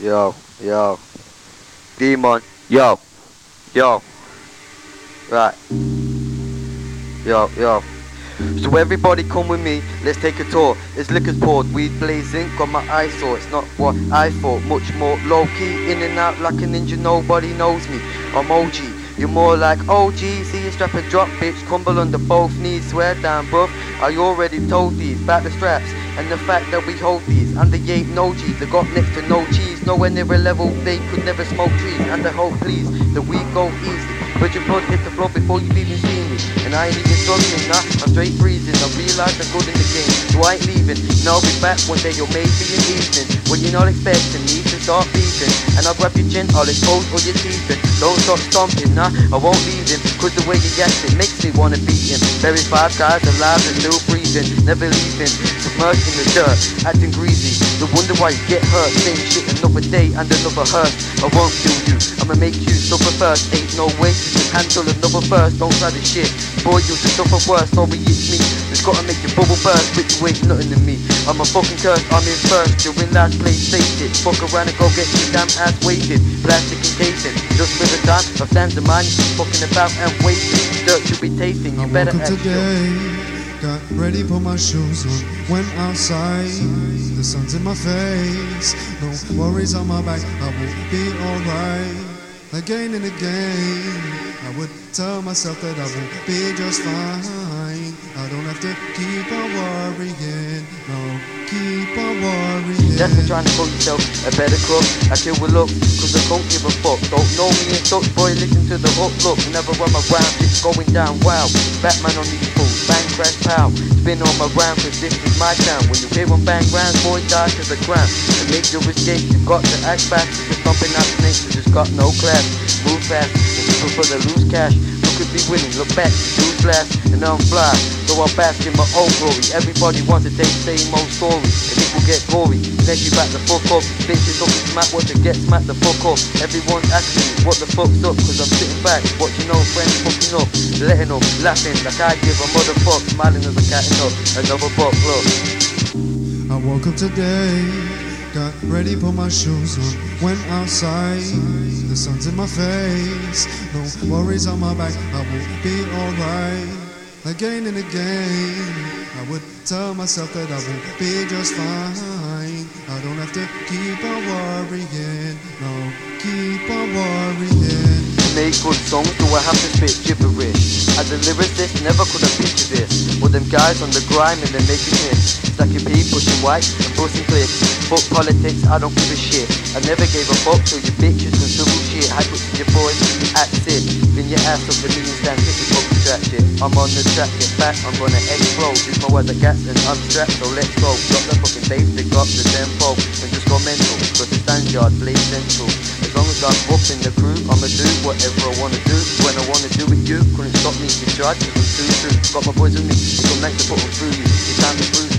Yo, yo. Demon, yo, yo. Right. Yo, yo. So everybody come with me, let's take a tour. It's liquors poured, weed blazing, got my eyes sore. It's not what I thought, much more low key, in and out like a ninja, nobody knows me. I'm OG, you're more like OG, see you strap and drop, bitch, crumble under both knees, swear down, bruv. I already told these, back the straps, and the fact that we hold these, and they ain't no G's, they got next to no cheese, nowhere near a level, they could never smoke trees, and I hope please, that we go easy. But your blood hit the floor before you even see me. And I ain't even struggling, nah, I'm straight freezing. I realize I'm good in the game, so I ain't leaving. And I'll be back one day or maybe an evening. When you're not expecting me to start beating. And I'll grab your chin, I'll expose all your teeth. Don't stop stomping, nah, I won't leave him. Cause the way you gas it makes me wanna beat him. Bury five guys alive and still breathing, never leaving. Submerged in the dirt, acting greasy. No wonder why you get hurt. Same shit another day and another hurt. I won't kill you, I'ma make you suffer first. Ain't no way you can handle another first. Don't try this shit. Boy, you'll just suffer worse. Sorry, it's me. Just gotta make your bubble burst, but you ain't nothing to me. I'm a fucking curse, I'm in first. You're in last place, face it. Fuck around and go get your damn ass wasted. Plastic encasing, just with a time of stands of mine. You fucking about and wasting. Dirt should be tasting. You I better act today, got ready, put my shoes on, went outside. The sun's in my face, no worries on my back, I will be alright. Again and again, I would tell myself that I will be just fine. I don't have to keep on worrying, no, keep on worrying. Definitely trying to call yourself a better crook. I kill with looks, cause I don't give a fuck. Don't know me and such, boy, listen to the hook. Look, whenever I'm around, shit's going down, wow. Batman on these crash, pow. Spin on my round, cause this is my town. When you hear them bang rounds, boy, die to the ground. To make your escape, you got to act fast. You're stomping out snakes, you just got no class. Move fast, if you for the loose cash. Could be winning, look back, lose flash, and I'm fly. So I bask in my own glory. Everybody wants to take the same old story. And it will get gory. Then you back the fuck up. Bitches talking smack what to get smacked the fuck up. Everyone's asking me what the fuck's up. Cause I'm sitting back, watching old friends fucking up. Letting up, laughing like I give a motherfuck. Smiling as a cat up. Another buck, look. I woke up today, got ready, put my shoes on, went outside. The sun's in my face, no worries on my back, I will be alright. Again and again, I would tell myself that I will be just fine. I don't have to keep on worrying, no, keep on worrying. Make good songs, do I have to spit gibberish? As a lyricist, never could have pictured this. All them guys on the grind and they're making hits. P, pushing white and busting clicks. Fuck politics, I don't give a shit. I never gave a fuck, so you bitches can civil shit. Up to your boys, act sick. Spin your ass up the million stand, hit the fuck track shit. I'm on the track, get back, I'm gonna explode. This my weather gas and I'm strapped, so let's go. Drop the fucking bass, pick up the tempo. And just go mental, cause the stand yard blaze central. As long as I'm up in the crew, I'ma do whatever I wanna do. When I wanna do it, you couldn't stop me if you tried, cause I'm too true. Got my boys with me, got next to put them through you. It's time to prove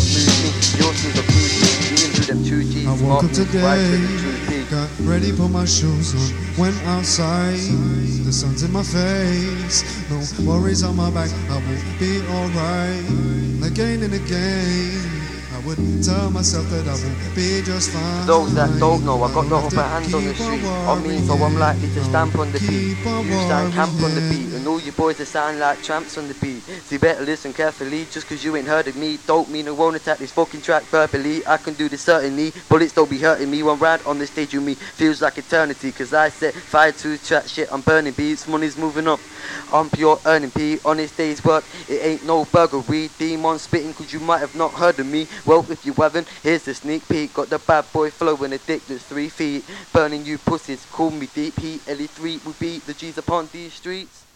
lose me, can't lose me. Your skills are prove you. You can do them two G's. I woke up moves, right to the today, got ready, put my shoes on, went outside. The sun's in my face, no worries on my back, I will be alright. Again and again, I would tell myself that I will be just fine. Those that don't know, I got the upper hand on the street. on I mean, so I'm likely to stamp on the beat. You stand camp on the beat, all you boys that sound like tramps on the beat. So you better listen carefully, just cause you ain't heard of me. Don't mean I won't attack this fucking track verbally. I can do this certainly. Bullets don't be hurting me. One round on the stage with me feels like eternity. Cause I set fire to track shit, I'm burning beats, money's moving up. I'm pure earning P, honest day's work. It ain't no burglary. Demon spitting cause you might have not heard of me. Well, if you haven't, here's the sneak peek. Got the bad boy flow and a dick that's three feet. Burning you pussies, call me deep heat. LE3 will beat the G's upon these streets.